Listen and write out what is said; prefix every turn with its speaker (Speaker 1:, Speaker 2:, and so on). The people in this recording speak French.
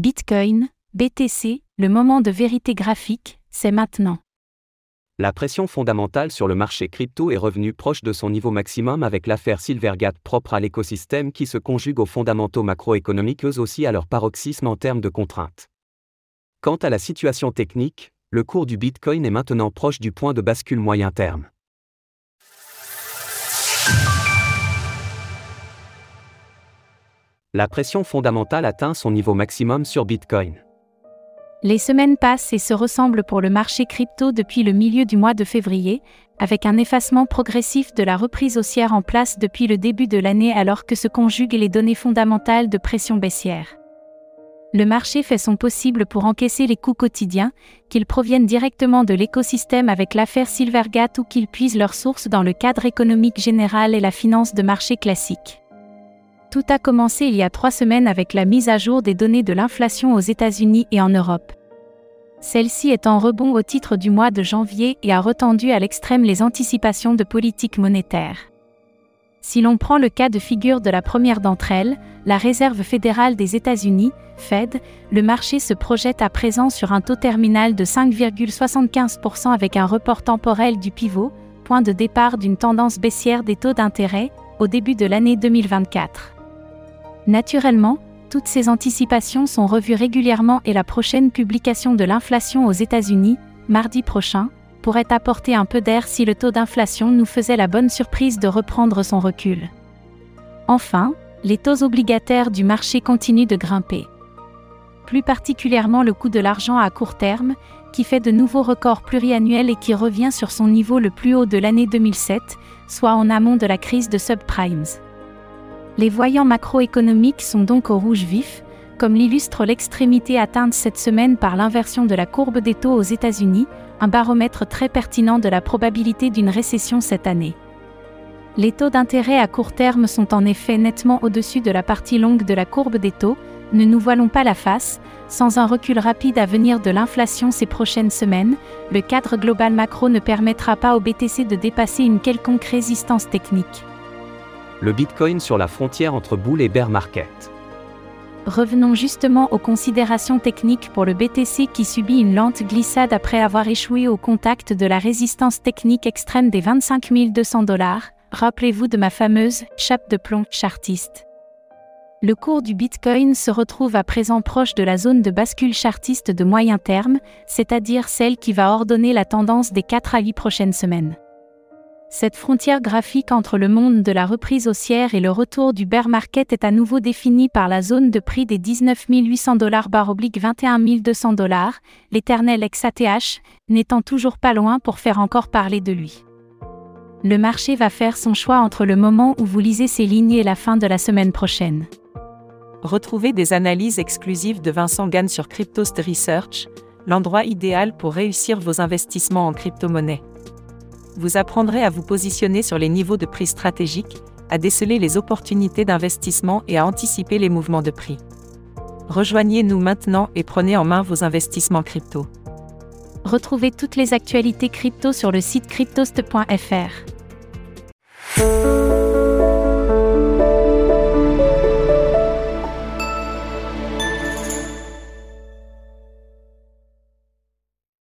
Speaker 1: Bitcoin, BTC, le moment de vérité graphique, c'est maintenant.
Speaker 2: La pression fondamentale sur le marché crypto est revenue proche de son niveau maximum avec l'affaire Silvergate propre à l'écosystème qui se conjugue aux fondamentaux macroéconomiques eux aussi à leur paroxysme en termes de contraintes. Quant à la situation technique, le cours du Bitcoin est maintenant proche du point de bascule moyen terme. La pression fondamentale atteint son niveau maximum sur Bitcoin.
Speaker 1: Les semaines passent et se ressemblent pour le marché crypto depuis le milieu du mois de février, avec un effacement progressif de la reprise haussière en place depuis le début de l'année alors que se conjuguent les données fondamentales de pression baissière. Le marché fait son possible pour encaisser les coûts quotidiens, qu'ils proviennent directement de l'écosystème avec l'affaire Silvergate ou qu'ils puisent leur source dans le cadre économique général et la finance de marché classique. Tout a commencé il y a trois semaines avec la mise à jour des données de l'inflation aux États-Unis et en Europe. Celle-ci est en rebond au titre du mois de janvier et a retendu à l'extrême les anticipations de politique monétaire. Si l'on prend le cas de figure de la première d'entre elles, la Réserve fédérale des États-Unis, Fed, le marché se projette à présent sur un taux terminal de 5,75% avec un report temporel du pivot, point de départ d'une tendance baissière des taux d'intérêt, au début de l'année 2024. Naturellement, toutes ces anticipations sont revues régulièrement et la prochaine publication de l'inflation aux États-Unis, mardi prochain, pourrait apporter un peu d'air si le taux d'inflation nous faisait la bonne surprise de reprendre son recul. Enfin, les taux obligataires du marché continuent de grimper. Plus particulièrement le coût de l'argent à court terme, qui fait de nouveaux records pluriannuels et qui revient sur son niveau le plus haut de l'année 2007, soit en amont de la crise de subprimes. Les voyants macroéconomiques sont donc au rouge vif, comme l'illustre l'extrémité atteinte cette semaine par l'inversion de la courbe des taux aux États-Unis, un baromètre très pertinent de la probabilité d'une récession cette année. Les taux d'intérêt à court terme sont en effet nettement au-dessus de la partie longue de la courbe des taux, ne nous voilons pas la face, sans un recul rapide à venir de l'inflation ces prochaines semaines, le cadre global macro ne permettra pas au BTC de dépasser une quelconque résistance technique
Speaker 2: le Bitcoin sur la frontière entre bull et bear market.
Speaker 1: Revenons justement aux considérations techniques pour le BTC qui subit une lente glissade après avoir échoué au contact de la résistance technique extrême des 25 200 dollars. Rappelez-vous de ma fameuse chape de plomb chartiste. Le cours du Bitcoin se retrouve à présent proche de la zone de bascule chartiste de moyen terme, c'est-à-dire celle qui va ordonner la tendance des 4 à 8 prochaines semaines. Cette frontière graphique entre le monde de la reprise haussière et le retour du bear market est à nouveau définie par la zone de prix des 19 800 dollars bar 21 200 dollars, l'éternel XATH, n'étant toujours pas loin pour faire encore parler de lui. Le marché va faire son choix entre le moment où vous lisez ces lignes et la fin de la semaine prochaine.
Speaker 3: Retrouvez des analyses exclusives de Vincent Gann sur Cryptost Research, l'endroit idéal pour réussir vos investissements en crypto-monnaie vous apprendrez à vous positionner sur les niveaux de prix stratégiques, à déceler les opportunités d'investissement et à anticiper les mouvements de prix. Rejoignez-nous maintenant et prenez en main vos investissements crypto.
Speaker 1: Retrouvez toutes les actualités crypto sur le site cryptost.fr.